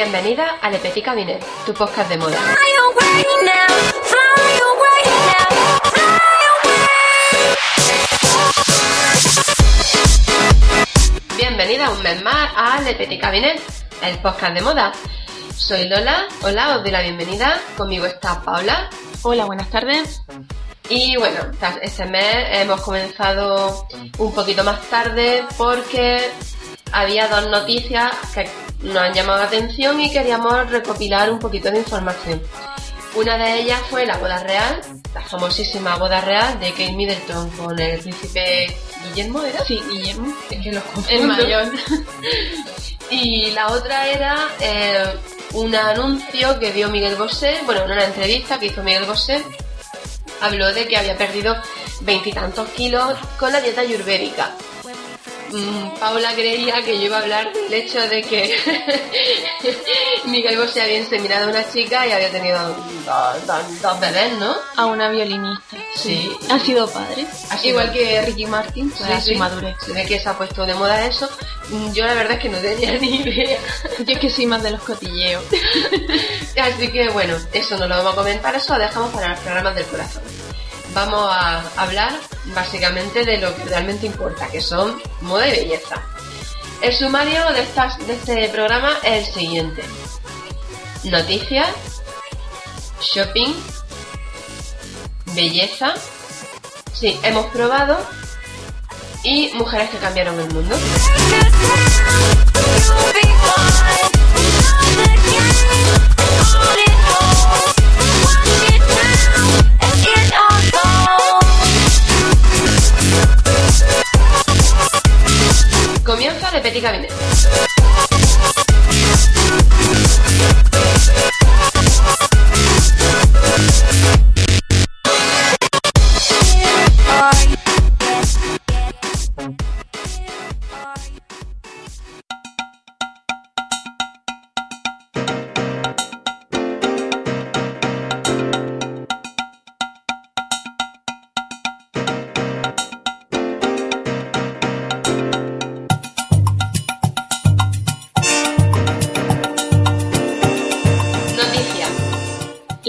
Bienvenida a Le Petit Cabinet, tu podcast de moda. Bienvenida un mes más a Le Petit Cabinet, el podcast de moda. Soy Lola, hola, os doy la bienvenida. Conmigo está Paula. Hola, buenas tardes. Y bueno, este mes hemos comenzado un poquito más tarde porque había dos noticias que nos han llamado la atención y queríamos recopilar un poquito de información. Una de ellas fue la boda real, la famosísima boda real de Kate Middleton con el príncipe Guillermo, ¿era? Sí, Guillermo. Es que los El mayor. y la otra era eh, un anuncio que dio Miguel Bosé, bueno, en una entrevista que hizo Miguel Bosé, habló de que había perdido veintitantos kilos con la dieta ayurvédica. Mm, Paula creía que yo iba a hablar del hecho de que Miguel Bosé había inseminado a una chica y había tenido dos, dos- dos bebés, ¿no? A una violinista. Sí. Ha sido padre. Ha sido- Igual que Ricky Martin, pues a su madurez. Se ve que se ha puesto de moda eso. Mm, Yo la verdad es que no tenía ni idea. Yo es que soy más de los cotilleos. Así que bueno, eso no lo vamos a comentar, eso lo dejamos para los programas del corazón. Vamos a hablar básicamente de lo que realmente importa, que son moda y belleza. El sumario de, estas, de este programa es el siguiente. Noticias, shopping, belleza, sí, hemos probado y mujeres que cambiaron el mundo. Comienza de Petit Cabinet.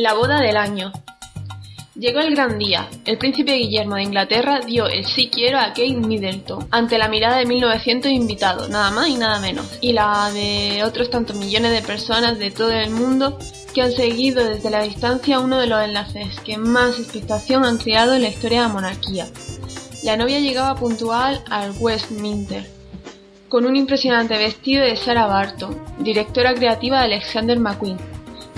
La boda del año. Llegó el gran día. El príncipe Guillermo de Inglaterra dio el sí quiero a Kate Middleton ante la mirada de 1900 invitados, nada más y nada menos, y la de otros tantos millones de personas de todo el mundo que han seguido desde la distancia uno de los enlaces que más expectación han creado en la historia de la monarquía. La novia llegaba puntual al Westminster, con un impresionante vestido de Sarah Barton, directora creativa de Alexander McQueen,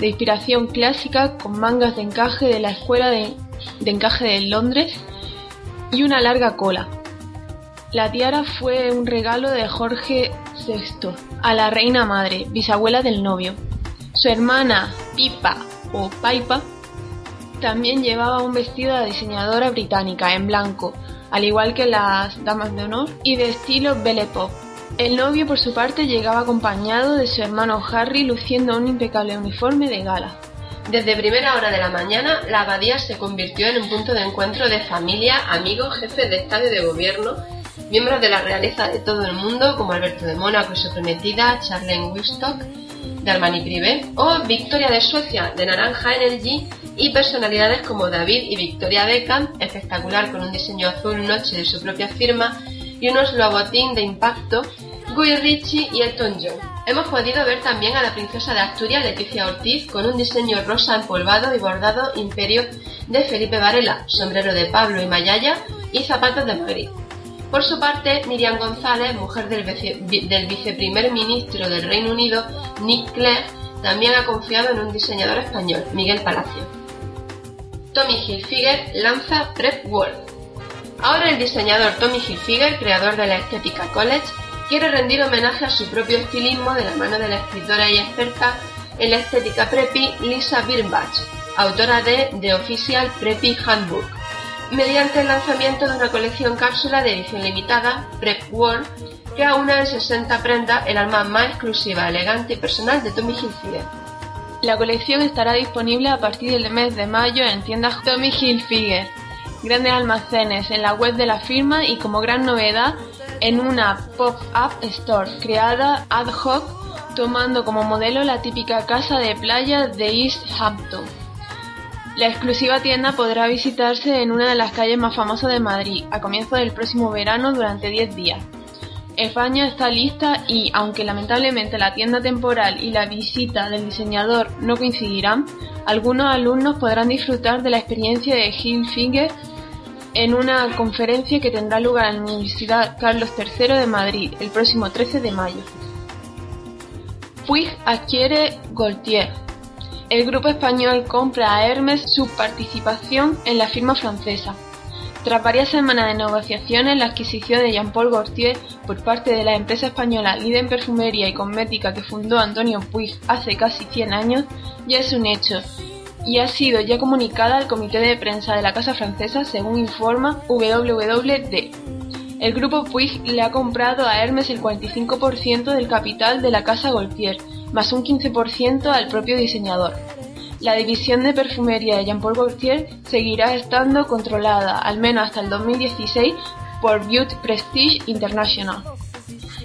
de inspiración clásica con mangas de encaje de la escuela de, encaje de Londres y una larga cola. La tiara fue un regalo de Jorge VI a la reina madre, bisabuela del novio. Su hermana Pipa o Paipa también llevaba un vestido de diseñadora británica en blanco, al igual que las damas de honor, y de estilo Belle Époque. El novio, por su parte, llegaba acompañado de su hermano Harry luciendo un impecable uniforme de gala. Desde primera hora de la mañana, la abadía se convirtió en un punto de encuentro de familia, amigos, jefes de Estado y de gobierno, miembros de la realeza de todo el mundo, como Alberto de Mónaco y su prometida, Charlene Woodstock, de Armani Privé, o Victoria de Suecia, de Naranja Energy, y personalidades como David y Victoria Beckham, espectacular con un diseño azul noche de su propia firma, y unos Louboutin de impacto, Guy Ritchie y Elton John. Hemos podido ver también a la princesa de Asturias, Leticia Ortiz, con un diseño rosa empolvado y bordado imperio de Felipe Varela, sombrero de Pablo y Mayaya y zapatos de Madrid. Por su parte, Miriam González, mujer del, del viceprimer ministro del Reino Unido, Nick Clegg, también ha confiado en un diseñador español, Miguel Palacio. Tommy Hilfiger lanza Prep World. Ahora el diseñador Tommy Hilfiger, creador de la estética College, quiere rendir homenaje a su propio estilismo de la mano de la escritora y experta en la estética preppy Lisa Birnbach, autora de The Official Preppy Handbook, mediante el lanzamiento de una colección cápsula de edición limitada, Prep World, que aúna en 60 prendas el alma más exclusiva, elegante y personal de Tommy Hilfiger. La colección estará disponible a partir del mes de mayo en tiendas Tommy Hilfiger, grandes almacenes en la web de la firma y como gran novedad en una pop-up store creada ad hoc tomando como modelo la típica casa de playa de East Hampton. La exclusiva tienda podrá visitarse en una de las calles más famosas de Madrid a comienzos del próximo verano durante 10 días. El baño está lista y, aunque lamentablemente la tienda temporal y la visita del diseñador no coincidirán, algunos alumnos podrán disfrutar de la experiencia de Finger en una conferencia que tendrá lugar en la Universidad Carlos III de Madrid el próximo 13 de mayo. Puig adquiere Gaultier. El grupo español compra a Hermes su participación en la firma francesa. Tras varias semanas de negociaciones, la adquisición de Jean-Paul Gaultier por parte de la empresa española líder en perfumería y cosmética que fundó Antonio Puig hace casi 100 años ya es un hecho y ha sido ya comunicada al comité de prensa de la Casa Francesa según informa WWD. El grupo Puig le ha comprado a Hermes el 45% del capital de la casa Gaultier, más un 15% al propio diseñador. La división de perfumería de Jean-Paul Gaultier seguirá estando controlada, al menos hasta el 2016, por Beauty Prestige International.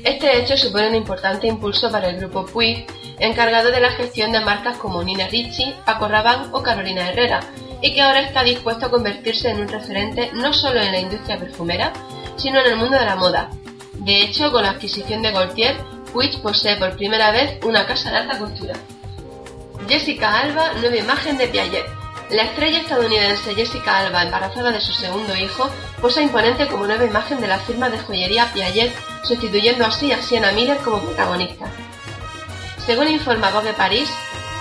Este hecho supone un importante impulso para el grupo Puig, encargado de la gestión de marcas como Nina Ricci, Paco Rabanne o Carolina Herrera, y que ahora está dispuesto a convertirse en un referente no solo en la industria perfumera, sino en el mundo de la moda. De hecho, con la adquisición de Gaultier, Puig posee por primera vez una casa de alta costura. Jessica Alba, nueva imagen de Piaget. La estrella estadounidense Jessica Alba, embarazada de su segundo hijo, posa imponente como nueva imagen de la firma de joyería Piaget, sustituyendo así a Sienna Miller como protagonista. Según informa Vogue Paris,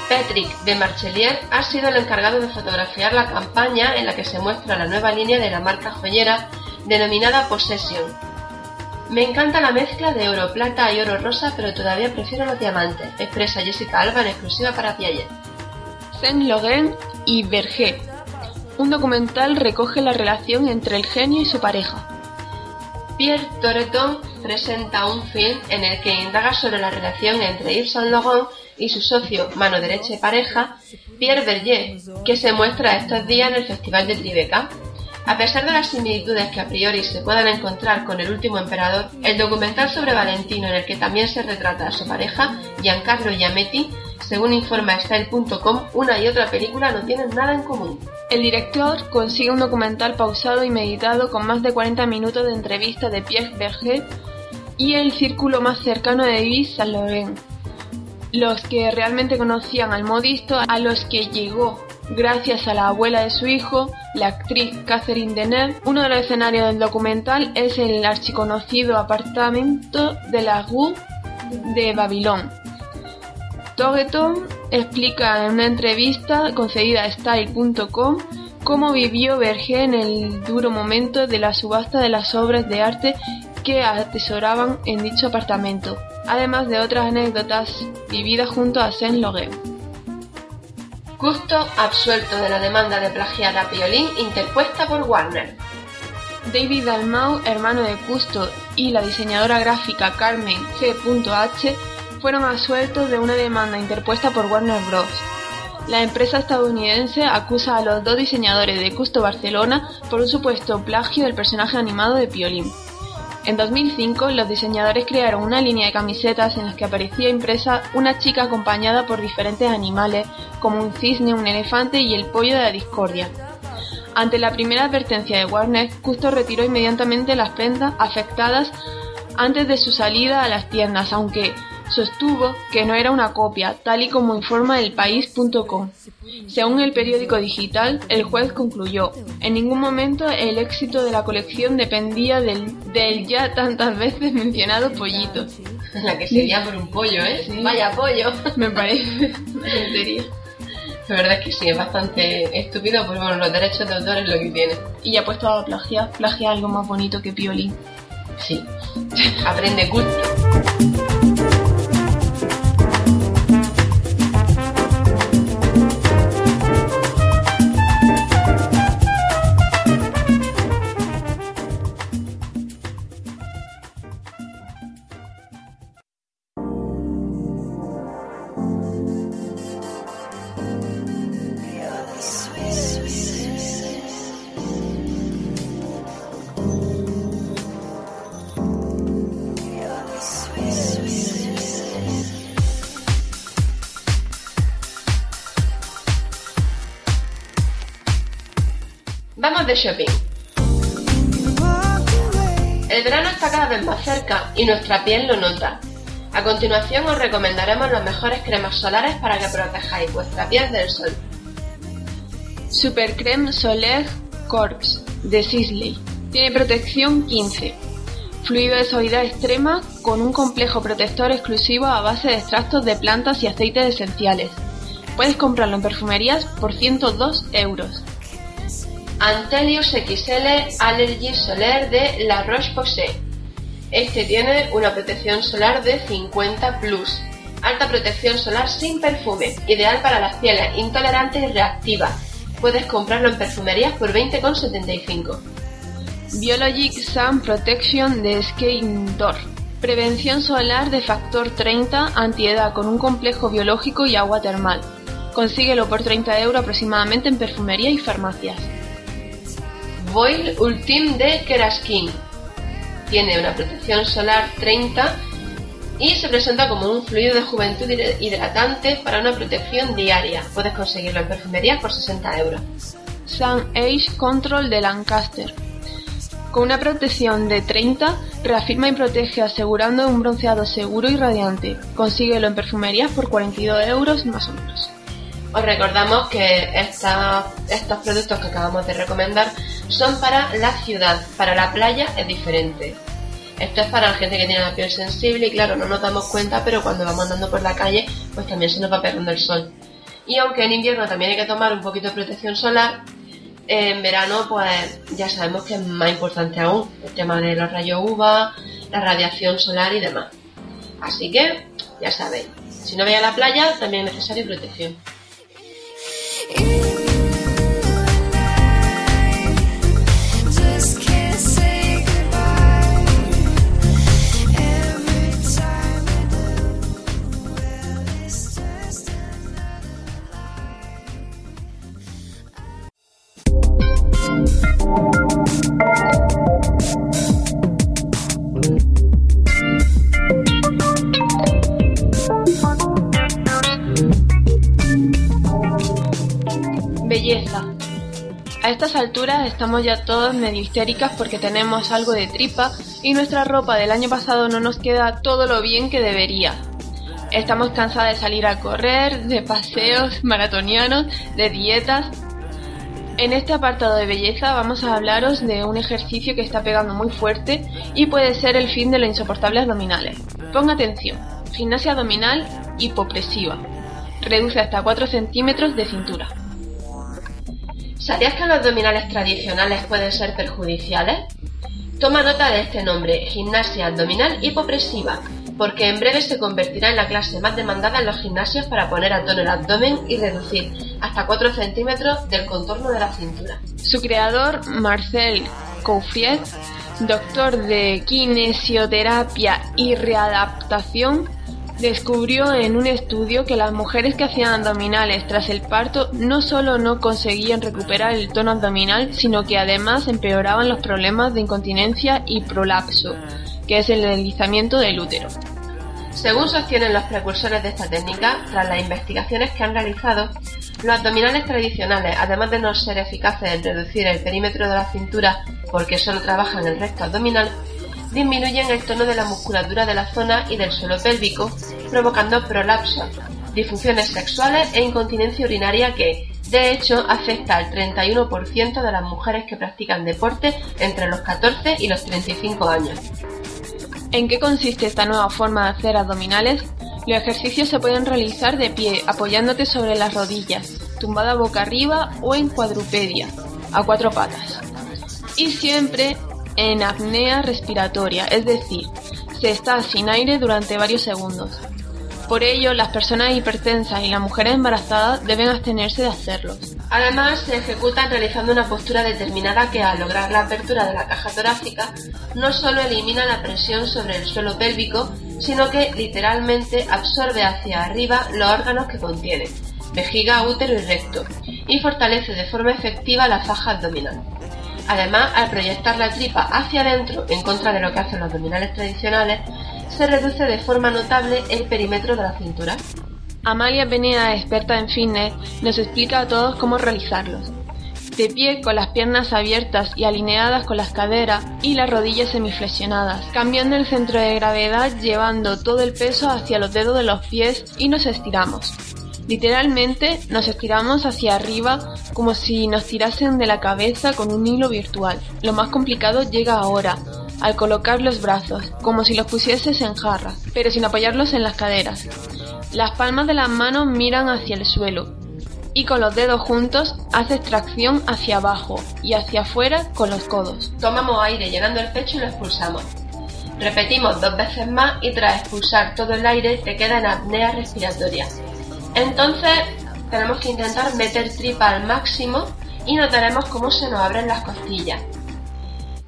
Patrick de Marchelier ha sido el encargado de fotografiar la campaña en la que se muestra la nueva línea de la marca joyera denominada Possession. Me encanta la mezcla de oro plata y oro rosa, pero todavía prefiero los diamantes, expresa Jessica Alba en exclusiva para Piaget. Saint Laurent y Berger. Un documental recoge la relación entre el genio y su pareja. Pierre Toreton presenta un film en el que indaga sobre la relación entre Yves Saint Laurent y su socio, mano derecha y pareja, Pierre Berger, que se muestra estos días en el Festival de Tribeca. A pesar de las similitudes que a priori se puedan encontrar con El último emperador, el documental sobre Valentino en el que también se retrata a su pareja, Giancarlo Giametti, según informa Style.com, una y otra película no tienen nada en común. El director consigue un documental pausado y meditado con más de 40 minutos de entrevista de Pierre Berger y el círculo más cercano de Yves Saint Laurent. Los que realmente conocían al modisto, a los que llegó gracias a la abuela de su hijo, la actriz Catherine Deneuve. Uno de los escenarios del documental es el archiconocido apartamento de la Rue de Babilón. Togeton explica en una entrevista concedida a Style.com cómo vivió Berger en el duro momento de la subasta de las obras de arte que atesoraban en dicho apartamento, además de otras anécdotas vividas junto a Saint Laurent. Custo absuelto de la demanda de plagiar a Piolín interpuesta por Warner. David Dalmau, hermano de Custo, y la diseñadora gráfica Carmen G.H. fueron absueltos de una demanda interpuesta por Warner Bros. La empresa estadounidense acusa a los dos diseñadores de Custo Barcelona por un supuesto plagio del personaje animado de Piolín. En 2005, los diseñadores crearon una línea de camisetas en las que aparecía impresa una chica acompañada por diferentes animales, como un cisne, un elefante y el pollo de la discordia. Ante la primera advertencia de Warner, Custo retiró inmediatamente las prendas afectadas antes de su salida a las tiendas, aunque sostuvo que no era una copia, tal y como informa el país.com. Según el periódico digital, el juez concluyó, en ningún momento el éxito de la colección dependía del, ya tantas veces mencionado pollito. La que sería por un pollo, ¿eh? Vaya pollo. Me parece una tontería. La verdad es que sí, es bastante estúpido, pero bueno, los derechos de autor es lo que tiene. Y ya puesto a plagiar, plagia algo más bonito que Piolín. Sí. Aprende culto. El verano está cada vez más cerca y nuestra piel lo nota. A continuación os recomendaremos las mejores cremas solares para que protejáis vuestra piel del sol. Super Creme Solaire Corps de Sisley. Tiene protección 15. Fluido de suavidad extrema con un complejo protector exclusivo a base de extractos de plantas y aceites esenciales. Puedes comprarlo en perfumerías por 102 euros. Antelius XL Allergy Solar de La Roche-Posay. Este tiene una protección solar de 50 plus. Alta protección solar sin perfume, ideal para las pieles intolerantes y reactivas. Puedes comprarlo en perfumerías por 20,75. Biologic Sun Protection de Skin Door. Prevención solar de factor 30, antiedad con un complejo biológico y agua termal. Consíguelo por 30 euros aproximadamente en perfumería y farmacias. Boil Ultime de Keraskin. Tiene una protección solar 30 y se presenta como un fluido de juventud hidratante para una protección diaria. Puedes conseguirlo en perfumería por 60 euros. Sun Age Control de Lancaster. Con una protección de 30, reafirma y protege asegurando un bronceado seguro y radiante. Consíguelo en perfumerías por 42 euros más o menos. Os recordamos que estos productos que acabamos de recomendar son para la ciudad, para la playa es diferente. Esto es para la gente que tiene la piel sensible y claro, no nos damos cuenta, pero cuando vamos andando por la calle, pues también se nos va pegando el sol. Y aunque en invierno también hay que tomar un poquito de protección solar, en verano pues ya sabemos que es más importante aún el tema de los rayos UVA, la radiación solar y demás. Así que, ya sabéis, si no veis a la playa, también es necesario protección. A estas alturas estamos ya todos medio histéricas porque tenemos algo de tripa y nuestra ropa del año pasado no nos queda todo lo bien que debería. Estamos cansadas de salir a correr, de paseos maratonianos, de dietas. En este apartado de belleza vamos a hablaros de un ejercicio que está pegando muy fuerte y puede ser el fin de los insoportables abdominales. Ponga atención, gimnasia abdominal hipopresiva. Reduce hasta 4 centímetros de cintura. ¿Sabías que los abdominales tradicionales pueden ser perjudiciales? Toma nota de este nombre, gimnasia abdominal hipopresiva, porque en breve se convertirá en la clase más demandada en los gimnasios para poner a tono el abdomen y reducir hasta 4 centímetros del contorno de la cintura. Su creador, Marcel Couffiet, doctor de kinesioterapia y readaptación, descubrió en un estudio que las mujeres que hacían abdominales tras el parto no solo no conseguían recuperar el tono abdominal, sino que además empeoraban los problemas de incontinencia y prolapso, que es el deslizamiento del útero. Según sostienen los precursores de esta técnica, tras las investigaciones que han realizado, los abdominales tradicionales, además de no ser eficaces en reducir el perímetro de la cintura porque solo trabajan el recto abdominal, disminuyen el tono de la musculatura de la zona y del suelo pélvico, provocando prolapso, disfunciones sexuales e incontinencia urinaria que, de hecho, afecta al 31% de las mujeres que practican deporte entre los 14 y los 35 años. ¿En qué consiste esta nueva forma de hacer abdominales? Los ejercicios se pueden realizar de pie, apoyándote sobre las rodillas, tumbada boca arriba o en cuadrupedia, a cuatro patas. Y siempre en apnea respiratoria, es decir, se está sin aire durante varios segundos. Por ello, las personas hipertensas y las mujeres embarazadas deben abstenerse de hacerlos. Además, se ejecutan realizando una postura determinada que, al lograr la apertura de la caja torácica, no solo elimina la presión sobre el suelo pélvico, sino que literalmente absorbe hacia arriba los órganos que contiene, vejiga, útero y recto, y fortalece de forma efectiva la faja abdominal. Además, al proyectar la tripa hacia adentro, en contra de lo que hacen los abdominales tradicionales, se reduce de forma notable el perímetro de la cintura. Amalia Peneda, experta en fitness, nos explica a todos cómo realizarlos. de pie con las piernas abiertas y alineadas con las caderas y las rodillas semiflexionadas, cambiando el centro de gravedad llevando todo el peso hacia los dedos de los pies y nos estiramos. Literalmente nos estiramos hacia arriba como si nos tirasen de la cabeza con un hilo virtual. Lo más complicado llega ahora, al colocar los brazos, como si los pusieses en jarra, pero sin apoyarlos en las caderas. Las palmas de las manos miran hacia el suelo y con los dedos juntos haces tracción hacia abajo y hacia afuera con los codos. Tomamos aire llenando el pecho y lo expulsamos. Repetimos dos veces más y tras expulsar todo el aire te queda en apnea respiratoria. Entonces tenemos que intentar meter tripa al máximo y notaremos cómo se nos abren las costillas.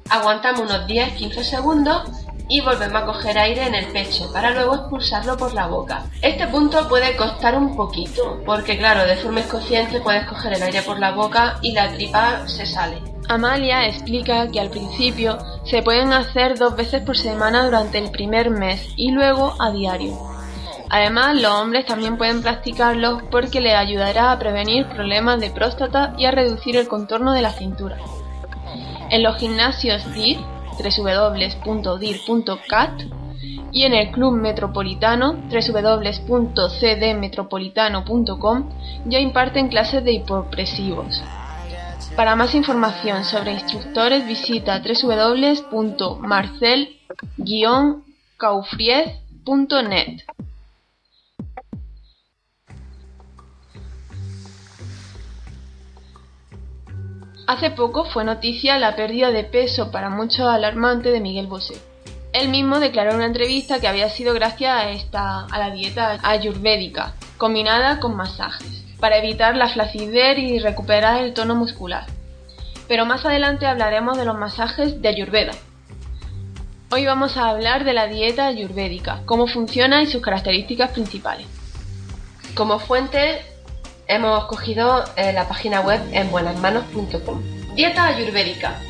Aguantamos unos 10-15 segundos y volvemos a coger aire en el pecho para luego expulsarlo por la boca. Este punto puede costar un poquito, porque claro, de forma inconsciente puedes coger el aire por la boca y la tripa se sale. Amalia explica que al principio se pueden hacer dos veces por semana durante el primer mes y luego a diario. Además, los hombres también pueden practicarlo porque les ayudará a prevenir problemas de próstata y a reducir el contorno de la cintura. En los gimnasios DIR, www.dir.cat, y en el Club Metropolitano, www.cdmetropolitano.com, ya imparten clases de hipopresivos. Para más información sobre instructores visita www.marcel-caufriez.net. Hace poco fue noticia la pérdida de peso para muchos alarmante de Miguel Bosé. Él mismo declaró en una entrevista que había sido gracias a, esta, a la dieta ayurvédica, combinada con masajes, para evitar la flacidez y recuperar el tono muscular. Pero más adelante hablaremos de los masajes de ayurveda. Hoy vamos a hablar de la dieta ayurvédica, cómo funciona y sus características principales. Como fuente hemos cogido eh, la página web en buenasmanos.com. Dieta ayurvédica.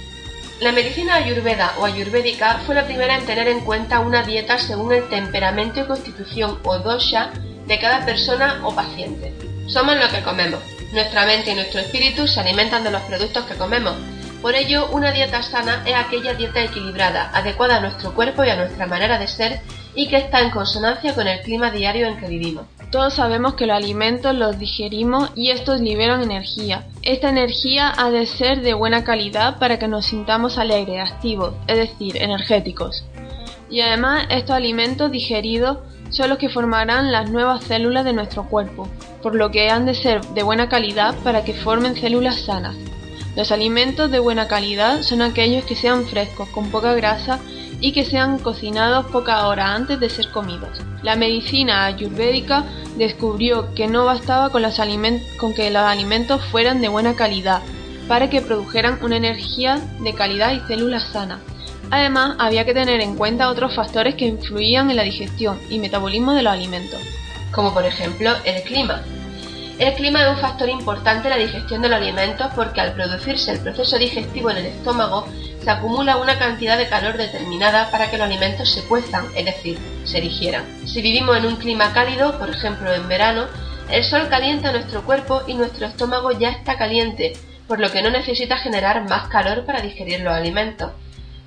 La medicina ayurveda o ayurvédica fue la primera en tener en cuenta una dieta según el temperamento y constitución o dosha de cada persona o paciente. Somos lo que comemos. Nuestra mente y nuestro espíritu se alimentan de los productos que comemos. Por ello, una dieta sana es aquella dieta equilibrada, adecuada a nuestro cuerpo y a nuestra manera de ser y que está en consonancia con el clima diario en que vivimos. Todos sabemos que los alimentos los digerimos y estos liberan energía. Esta energía ha de ser de buena calidad para que nos sintamos alegres, activos, es decir, energéticos. Y además estos alimentos digeridos son los que formarán las nuevas células de nuestro cuerpo, por lo que han de ser de buena calidad para que formen células sanas. Los alimentos de buena calidad son aquellos que sean frescos, con poca grasa y que sean cocinados pocas horas antes de ser comidos. La medicina ayurvédica descubrió que no bastaba con, que los alimentos fueran de buena calidad para que produjeran una energía de calidad y células sanas. Además, había que tener en cuenta otros factores que influían en la digestión y metabolismo de los alimentos. Como por ejemplo el clima. El clima es un factor importante en la digestión de los alimentos porque al producirse el proceso digestivo en el estómago se acumula una cantidad de calor determinada para que los alimentos se cuezan, es decir, se digieran. Si vivimos en un clima cálido, por ejemplo en verano, el sol calienta nuestro cuerpo y nuestro estómago ya está caliente, por lo que no necesita generar más calor para digerir los alimentos.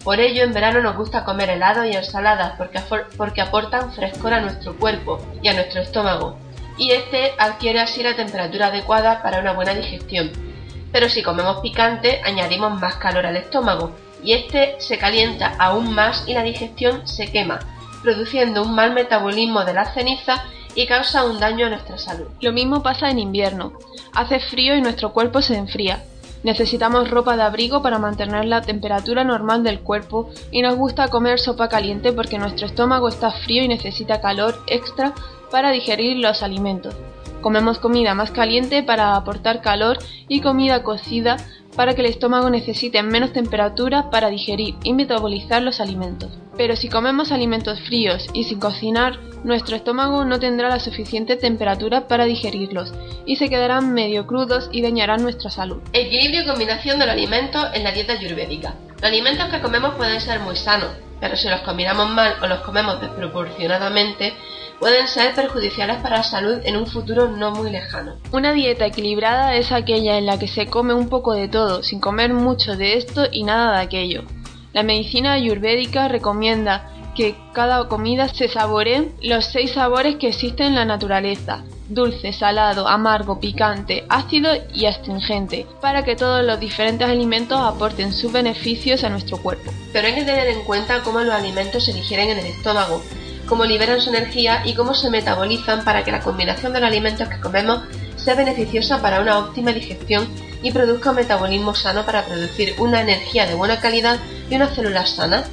Por ello, en verano nos gusta comer helados y ensaladas porque, porque aportan frescor a nuestro cuerpo y a nuestro estómago, y este adquiere así la temperatura adecuada para una buena digestión pero si comemos picante añadimos más calor al estómago y este se calienta aún más y la digestión se quema, produciendo un mal metabolismo de la ceniza y causa un daño a nuestra salud. Lo mismo pasa en invierno. Hace frío y nuestro cuerpo se enfría. Necesitamos ropa de abrigo para mantener la temperatura normal del cuerpo y nos gusta comer sopa caliente porque nuestro estómago está frío y necesita calor extra para digerir los alimentos. Comemos comida más caliente para aportar calor y comida cocida para que el estómago necesite menos temperatura para digerir y metabolizar los alimentos. Pero si comemos alimentos fríos y sin cocinar, nuestro estómago no tendrá la suficiente temperatura para digerirlos y se quedarán medio crudos y dañarán nuestra salud. Equilibrio y combinación de los alimentos en la dieta ayurvédica. Los alimentos que comemos pueden ser muy sanos, pero si los combinamos mal o los comemos desproporcionadamente, pueden ser perjudiciales para la salud en un futuro no muy lejano. Una dieta equilibrada es aquella en la que se come un poco de todo, sin comer mucho de esto y nada de aquello. La medicina ayurvédica recomienda que cada comida se saboree los seis sabores que existen en la naturaleza, dulce, salado, amargo, picante, ácido y astringente, para que todos los diferentes alimentos aporten sus beneficios a nuestro cuerpo. Pero hay que tener en cuenta cómo los alimentos se digieren en el estómago, cómo liberan su energía y cómo se metabolizan para que la combinación de los alimentos que comemos sea beneficiosa para una óptima digestión y produzca un metabolismo sano para producir una energía de buena calidad y unas células sanas.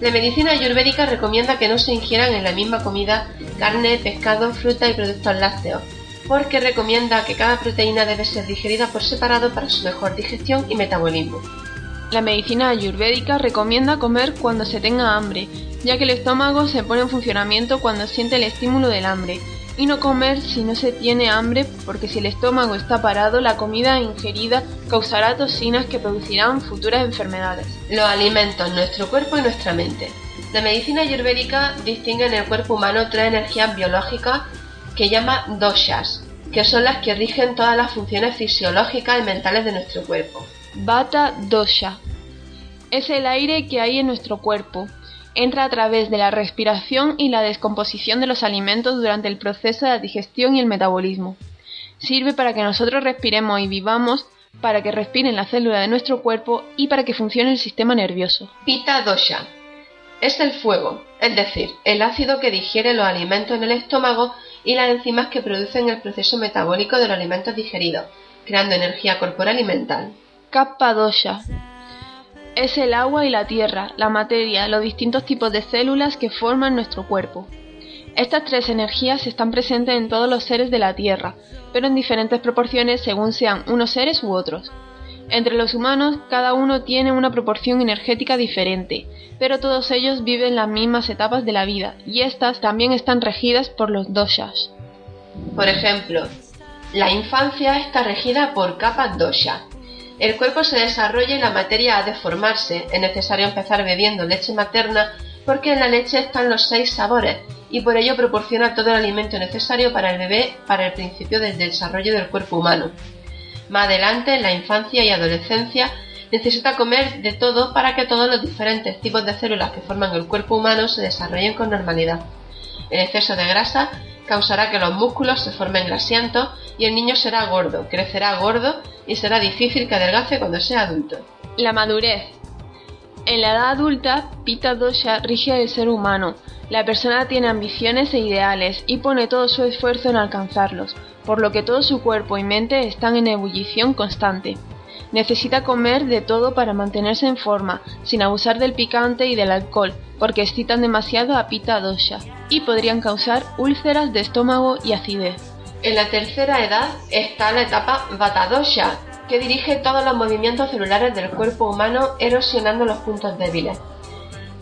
La medicina ayurvédica recomienda que no se ingieran en la misma comida carne, pescado, fruta y productos lácteos, porque recomienda que cada proteína debe ser digerida por separado para su mejor digestión y metabolismo. La medicina ayurvédica recomienda comer cuando se tenga hambre, ya que el estómago se pone en funcionamiento cuando siente el estímulo del hambre, y no comer si no se tiene hambre porque si el estómago está parado la comida ingerida causará toxinas que producirán futuras enfermedades. Los alimentos, nuestro cuerpo y nuestra mente. La medicina ayurvédica distingue en el cuerpo humano tres energías biológicas que llama doshas, que son las que rigen todas las funciones fisiológicas y mentales de nuestro cuerpo. Vata dosha es el aire que hay en nuestro cuerpo, entra a través de la respiración y la descomposición de los alimentos durante el proceso de la digestión y el metabolismo. Sirve para que nosotros respiremos y vivamos, para que respiren las células de nuestro cuerpo y para que funcione el sistema nervioso. Pita dosha es el fuego, es decir, el ácido que digiere los alimentos en el estómago y las enzimas que producen el proceso metabólico de los alimentos digeridos, creando energía corporal y mental. Kappa dosha es el agua y la tierra, la materia, los distintos tipos de células que forman nuestro cuerpo. Estas tres energías están presentes en todos los seres de la Tierra, pero en diferentes proporciones según sean unos seres u otros. Entre los humanos, cada uno tiene una proporción energética diferente, pero todos ellos viven las mismas etapas de la vida, y estas también están regidas por los doshas. Por ejemplo, la infancia está regida por Kappa dosha, el cuerpo se desarrolla y la materia ha de formarse. Es necesario empezar bebiendo leche materna porque en la leche están los seis sabores y por ello proporciona todo el alimento necesario para el bebé para el principio del desarrollo del cuerpo humano. Más adelante, en la infancia y adolescencia, necesita comer de todo para que todos los diferentes tipos de células que forman el cuerpo humano se desarrollen con normalidad. El exceso de grasa causará que los músculos se formen grasientos y el niño será gordo, crecerá gordo y será difícil que adelgace cuando sea adulto. La madurez. En la edad adulta, Pita Dosha rige al ser humano. La persona tiene ambiciones e ideales y pone todo su esfuerzo en alcanzarlos, por lo que todo su cuerpo y mente están en ebullición constante. Necesita comer de todo para mantenerse en forma, sin abusar del picante y del alcohol, porque excitan demasiado a Pita Dosha y podrían causar úlceras de estómago y acidez. En la tercera edad está la etapa Vata Dosha, que dirige todos los movimientos celulares del cuerpo humano erosionando los puntos débiles.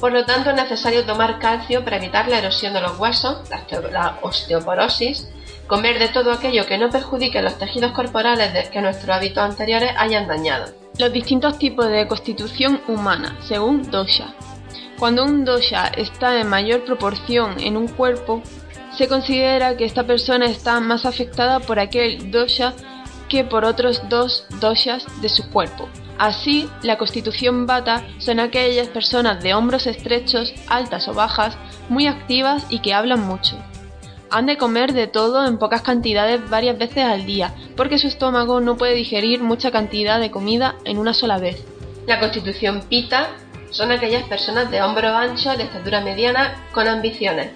Por lo tanto, es necesario tomar calcio para evitar la erosión de los huesos, la osteoporosis, Comer de todo aquello que no perjudique los tejidos corporales que nuestros hábitos anteriores hayan dañado. Los distintos tipos de constitución humana, según dosha. Cuando un dosha está en mayor proporción en un cuerpo, se considera que esta persona está más afectada por aquel dosha que por otros dos doshas de su cuerpo. Así, la constitución bata son aquellas personas de hombros estrechos, altas o bajas, muy activas y que hablan mucho. Han de comer de todo en pocas cantidades varias veces al día, porque su estómago no puede digerir mucha cantidad de comida en una sola vez. La constitución pita son aquellas personas de hombro ancho, de estatura mediana, con ambiciones.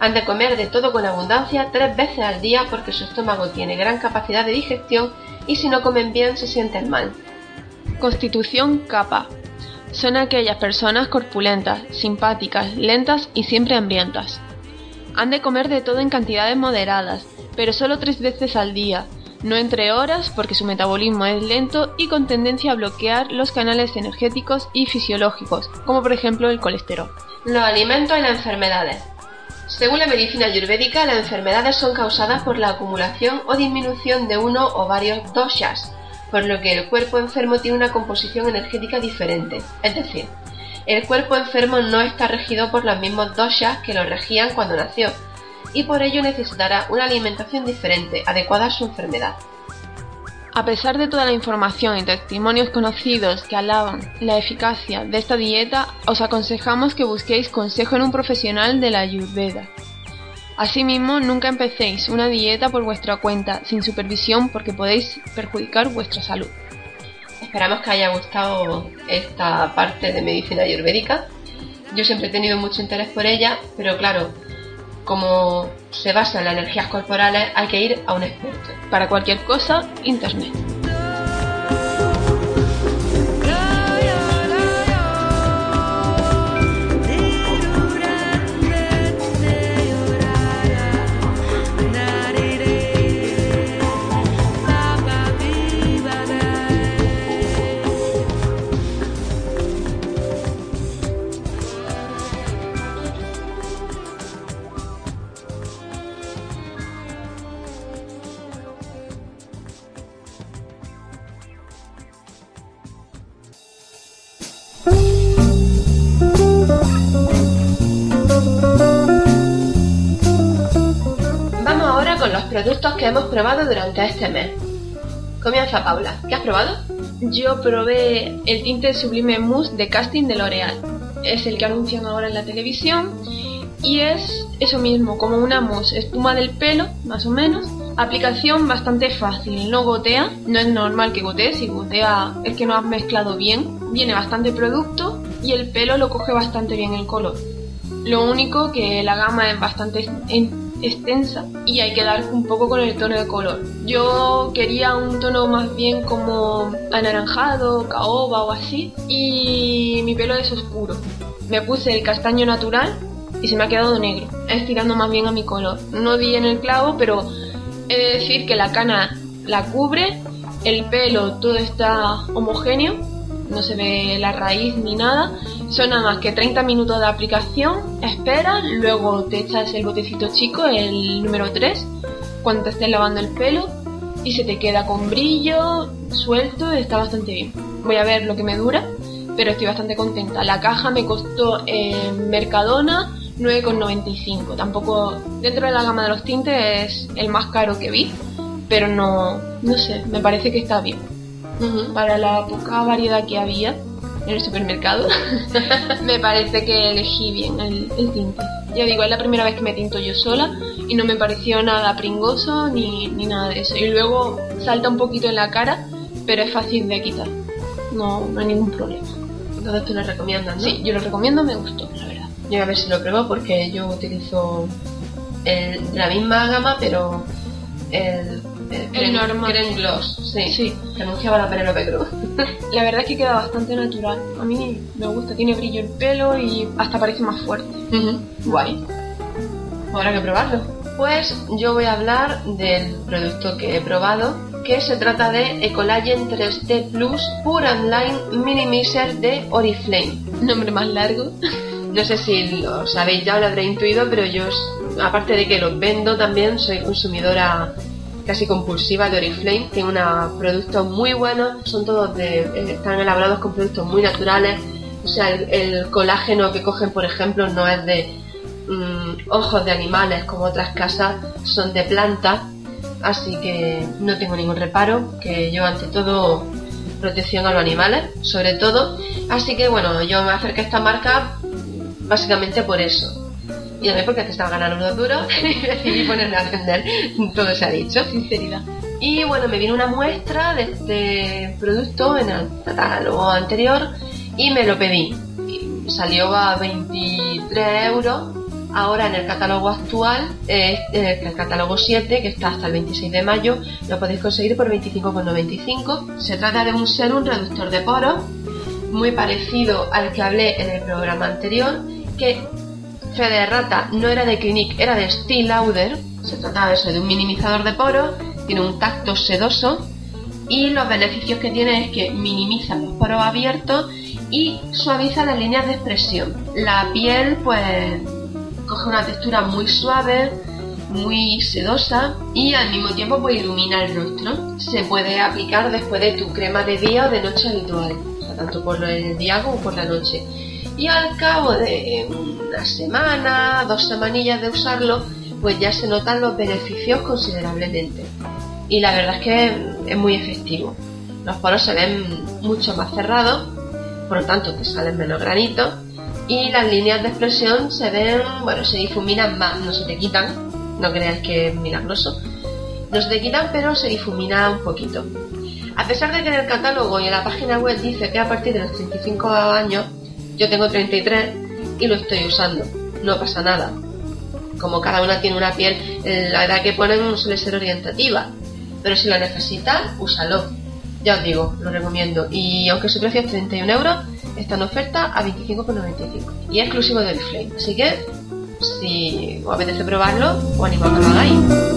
Han de comer de todo con abundancia tres veces al día porque su estómago tiene gran capacidad de digestión y si no comen bien se sienten mal. Constitución capa. Son aquellas personas corpulentas, simpáticas, lentas y siempre hambrientas. Han de comer de todo en cantidades moderadas, pero solo tres veces al día, no entre horas porque su metabolismo es lento y con tendencia a bloquear los canales energéticos y fisiológicos, como por ejemplo el colesterol. Los alimentos y las enfermedades. Según la medicina ayurvédica, las enfermedades son causadas por la acumulación o disminución de uno o varios doshas, por lo que el cuerpo enfermo tiene una composición energética diferente, es decir, el cuerpo enfermo no está regido por los mismos doshas que lo regían cuando nació, y por ello necesitará una alimentación diferente, adecuada a su enfermedad. A pesar de toda la información y testimonios conocidos que alaban la eficacia de esta dieta, os aconsejamos que busquéis consejo en un profesional de la Ayurveda. Asimismo, nunca empecéis una dieta por vuestra cuenta, sin supervisión, porque podéis perjudicar vuestra salud. Esperamos que haya gustado esta parte de medicina ayurvédica. Yo siempre he tenido mucho interés por ella, pero claro, como se basa en las energías corporales, hay que ir a un experto. Para cualquier cosa, Internet. Que hemos probado durante este mes. Comienza Paula. ¿Qué has probado? Yo probé el tinte sublime mousse de casting de L'Oreal. Es el que anuncian ahora en la televisión y es eso mismo, como una mousse, espuma del pelo, más o menos. Aplicación bastante fácil, no gotea, no es normal que gotee, si gotea es que no has mezclado bien. Viene bastante producto y el pelo lo coge bastante bien el color. Lo único que la gama es bastante en- extensa y hay que dar un poco con el tono de color. Yo quería un tono más bien como anaranjado, caoba o así y mi pelo es oscuro. Me puse el castaño natural y se me ha quedado negro, estirando más bien a mi color. No di en el clavo, pero he de decir que la cana la cubre, el pelo todo está homogéneo, no se ve la raíz ni nada. Son nada más que 30 minutos de aplicación, esperas, luego te echas el botecito chico, el número 3, cuando te estés lavando el pelo y se te queda con brillo, suelto, está bastante bien. Voy a ver lo que me dura, pero estoy bastante contenta. La caja me costó en Mercadona 9,95. Tampoco dentro de la gama de los tintes es el más caro que vi, pero no, no sé, me parece que está bien. Para la poca variedad que había en el supermercado, me parece que elegí bien el, el tinte. Ya digo, es la primera vez que me tinto yo sola y no me pareció nada pringoso ni, ni nada de eso. Y luego salta un poquito en la cara, pero es fácil de quitar. No, no hay ningún problema. Entonces tú lo recomiendas, ¿no? Sí, yo lo recomiendo, me gustó, la verdad. Yo voy a ver si lo pruebo porque yo utilizo el, la misma gama, pero el, El normal. Gloss, sí, Sí. que anunciaba la Penelope Cruz. La verdad es que queda bastante natural. A mí me gusta, tiene brillo el pelo y hasta parece más fuerte. Guay. Habrá que probarlo. Pues yo voy a hablar del producto que he probado, que se trata de Ecolagen 3D Plus Pure and Line Minimizer de Oriflame. Nombre más largo. No sé si lo sabéis ya o lo habréis intuido, pero yo, aparte de que los vendo, también soy consumidora casi compulsiva de Oriflame. Tiene unos productos muy buenos, son todos de, eh, están elaborados con productos muy naturales. O sea, el, colágeno que cogen, por ejemplo, no es de mm, ojos de animales como otras casas, son de plantas. Así que no tengo ningún reparo, que yo ante todo protección a los animales, sobre todo. Así que bueno, yo me acerqué a esta marca básicamente por eso. Y también porque te estaba ganando unos duros y decidí ponerme a vender. Todo se ha dicho. Sinceridad. Y bueno, me vino una muestra de este producto en el catálogo anterior y me lo pedí. Y salió a 23 euros. Ahora en el catálogo actual, eh, eh, el catálogo 7, que está hasta el 26 de mayo, lo podéis conseguir por 25,95. Se trata de un serum reductor de poros, muy parecido al que hablé en el programa anterior, que Fe de Rata no era de Clinique, era de Steel Lauder. Se trata de eso, de un minimizador de poros, tiene un tacto sedoso y los beneficios que tiene es que minimiza los poros abiertos y suaviza las líneas de expresión. La piel pues coge una textura muy suave, muy sedosa y al mismo tiempo pues ilumina el rostro. Se puede aplicar después de tu crema de día o de noche habitual, tanto por el día como por la noche. Y al cabo de una semana, dos semanillas de usarlo, pues ya se notan los beneficios considerablemente. Y la verdad es que es muy efectivo. Los poros se ven mucho más cerrados, por lo tanto te salen menos granitos y las líneas de expresión se ven, bueno, se difuminan más, no se te quitan, no creas que es milagroso, no se te quitan, pero se difumina un poquito. A pesar de que en el catálogo y en la página web dice que a partir de los 35 años, yo tengo 33 y lo estoy usando, no pasa nada. Como cada una tiene una piel, la edad que ponen no suele ser orientativa, pero si lo necesitas, úsalo. Ya os digo, lo recomiendo. Y aunque su precio es 31 euros, está en oferta a 25,95 y es exclusivo del Flame. Así que, si os apetece probarlo, os animo a que lo hagáis.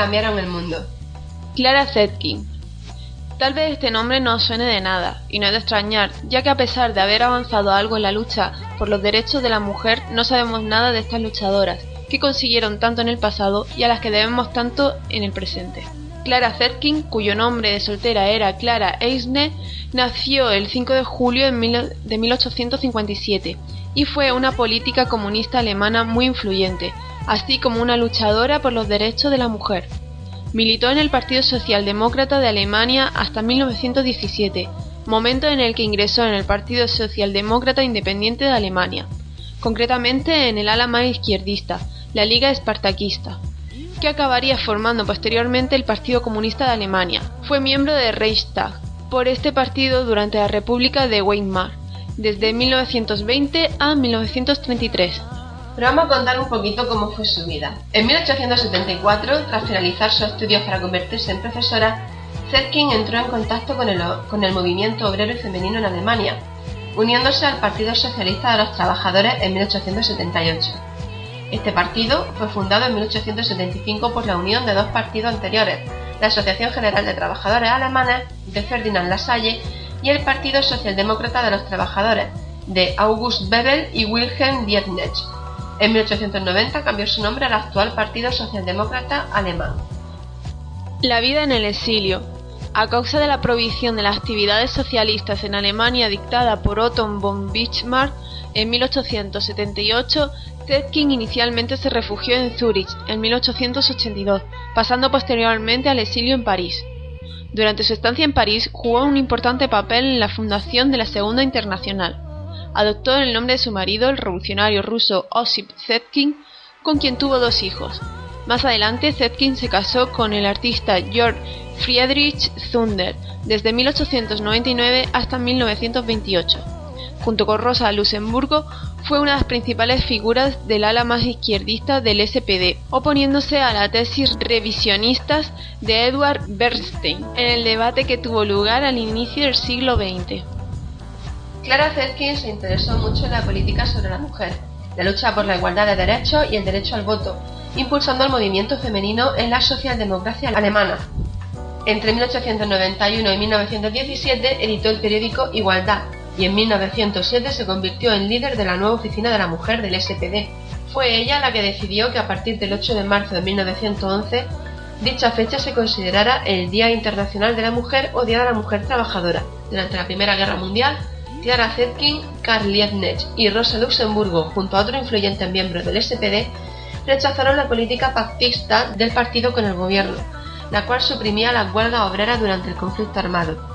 Cambiaron el mundo. Clara Zetkin. Tal vez este nombre no suene de nada, y no es de extrañar, ya que a pesar de haber avanzado algo en la lucha por los derechos de la mujer, no sabemos nada de estas luchadoras, que consiguieron tanto en el pasado y a las que debemos tanto en el presente. Clara Zetkin, cuyo nombre de soltera era Clara Eisner, nació el 5 de julio de 1857 y fue una política comunista alemana muy influyente, así como una luchadora por los derechos de la mujer. Militó en el Partido Socialdemócrata de Alemania hasta 1917, momento en el que ingresó en el Partido Socialdemócrata Independiente de Alemania, concretamente en el ala más izquierdista, la Liga Espartaquista, que acabaría formando posteriormente el Partido Comunista de Alemania. Fue miembro del Reichstag por este partido durante la República de Weimar, desde 1920 a 1933. Pero vamos a contar un poquito cómo fue su vida. En 1874, tras finalizar sus estudios para convertirse en profesora, Zetkin entró en contacto con el, con el movimiento obrero y femenino en Alemania, uniéndose al Partido Socialista de los Trabajadores en 1878. Este partido fue fundado en 1875 por la unión de dos partidos anteriores, la Asociación General de Trabajadores Alemanes de Ferdinand Lasalle y el Partido Socialdemócrata de los Trabajadores de August Bebel y Wilhelm Liebknecht. En 1890 cambió su nombre al actual Partido Socialdemócrata Alemán. La vida en el exilio. A causa de la prohibición de las actividades socialistas en Alemania dictada por Otto von Bismarck en 1878, Zetkin inicialmente se refugió en Zúrich en 1882, pasando posteriormente al exilio en París. Durante su estancia en París jugó un importante papel en la fundación de la Segunda Internacional adoptó el nombre de su marido, el revolucionario ruso Osip Zetkin, con quien tuvo dos hijos. Más adelante, Zetkin se casó con el artista Georg Friedrich Zunder desde 1899 hasta 1928. Junto con Rosa Luxemburgo, fue una de las principales figuras del ala más izquierdista del SPD, oponiéndose a la tesis revisionistas de Edward Bernstein en el debate que tuvo lugar al inicio del siglo XX. Clara Zetkin se interesó mucho en la política sobre la mujer, la lucha por la igualdad de derechos y el derecho al voto, impulsando el movimiento femenino en la socialdemocracia alemana. Entre 1891 y 1917 editó el periódico Igualdad y en 1907 se convirtió en líder de la nueva oficina de la mujer del SPD. Fue ella la que decidió que a partir del 8 de marzo de 1911 dicha fecha se considerara el Día Internacional de la Mujer o Día de la Mujer Trabajadora. Durante la Primera Guerra Mundial, Clara Zetkin, Karl Liebknecht y Rosa Luxemburgo, junto a otro influyente miembro del SPD, rechazaron la política pactista del partido con el gobierno, la cual suprimía la huelga obrera durante el conflicto armado.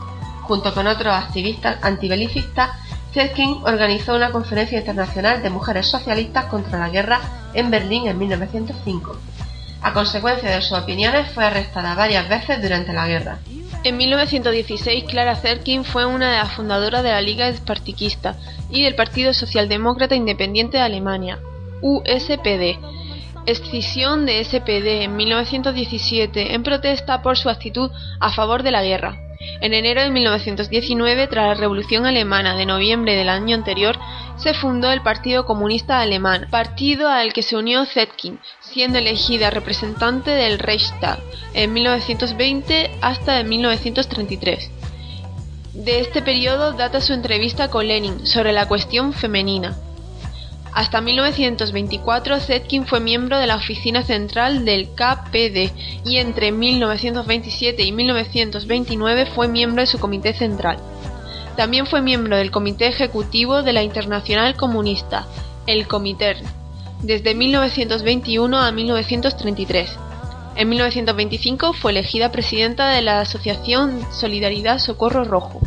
Junto con otros activistas antibelicistas, Zetkin organizó una conferencia internacional de mujeres socialistas contra la guerra en Berlín en 1905. A consecuencia de sus opiniones fue arrestada varias veces durante la guerra. En 1916, Clara Zetkin fue una de las fundadoras de la Liga Espartaquista y del Partido Socialdemócrata Independiente de Alemania, USPD, escisión de SPD en 1917 en protesta por su actitud a favor de la guerra. En enero de 1919, tras la Revolución Alemana de noviembre del año anterior, se fundó el Partido Comunista Alemán, partido al que se unió Zetkin, siendo elegida representante del Reichstag en 1920 hasta 1933. De este periodo data su entrevista con Lenin sobre la cuestión femenina. Hasta 1924 Zetkin fue miembro de la oficina central del KPD y entre 1927 y 1929 fue miembro de su comité central. También fue miembro del comité ejecutivo de la Internacional Comunista, el Comité, desde 1921 a 1933. En 1925 fue elegida presidenta de la Asociación Solidaridad Socorro Rojo.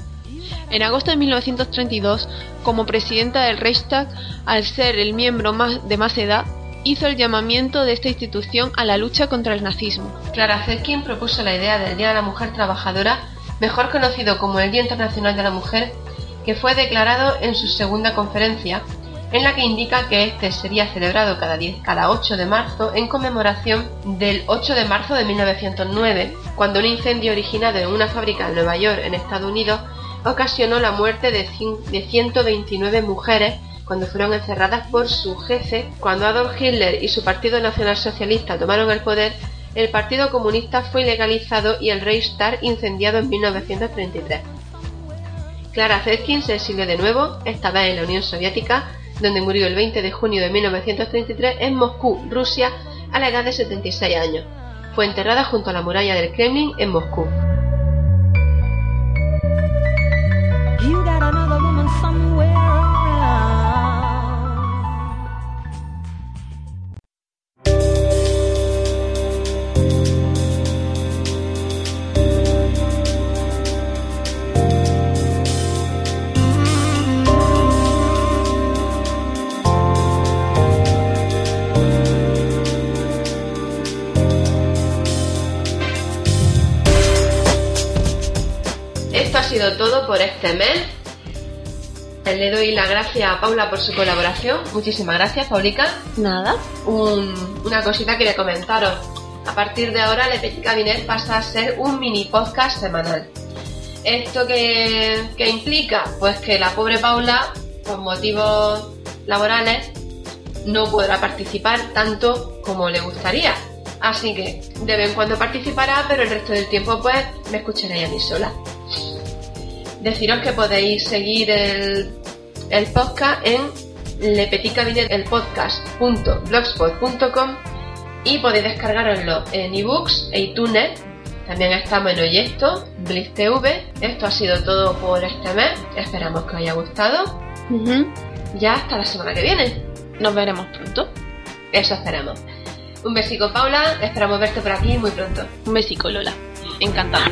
En agosto de 1932, como presidenta del Reichstag, al ser el miembro de más edad, hizo el llamamiento de esta institución a la lucha contra el nazismo. Clara Zetkin propuso la idea del Día de la Mujer Trabajadora, mejor conocido como el Día Internacional de la Mujer, que fue declarado en su segunda conferencia, en la que indica que este sería celebrado cada, cada 8 de marzo en conmemoración del 8 de marzo de 1909, cuando un incendio originado en una fábrica en Nueva York, en Estados Unidos, ocasionó la muerte de 129 mujeres cuando fueron encerradas por su jefe. Cuando Adolf Hitler y su Partido Nacional Socialista tomaron el poder, el Partido Comunista fue ilegalizado y el Reichstag incendiado en 1933. Clara Zetkin se exilió de nuevo, esta vez en la Unión Soviética, donde murió el 20 de junio de 1933 en Moscú, Rusia, a la edad de 76 años. Fue enterrada junto a la muralla del Kremlin en Moscú. Todo por este mes. Le doy la gracia a Paula por su colaboración. Muchísimas gracias, Paulica. Nada. una cosita que quería comentaros. A partir de ahora, Le Petit Cabinet pasa a ser un mini podcast semanal. ¿Esto qué, qué implica? Pues que la pobre Paula, por motivos laborales, no podrá participar tanto como le gustaría. Así que de vez en cuando participará, pero el resto del tiempo pues me escucharéis a mí sola. Deciros que podéis seguir el, el podcast en lepetitcabinetelpodcast.blogspot.com y podéis descargaroslo en ebooks e iTunes. También estamos en Oyesto, Bliss TV. Esto ha sido todo por este mes. Esperamos que os haya gustado. Ya hasta la semana que viene. Nos veremos pronto. Eso esperamos. Un besico, Paula. Esperamos verte por aquí muy pronto. Un besico, Lola. Encantada.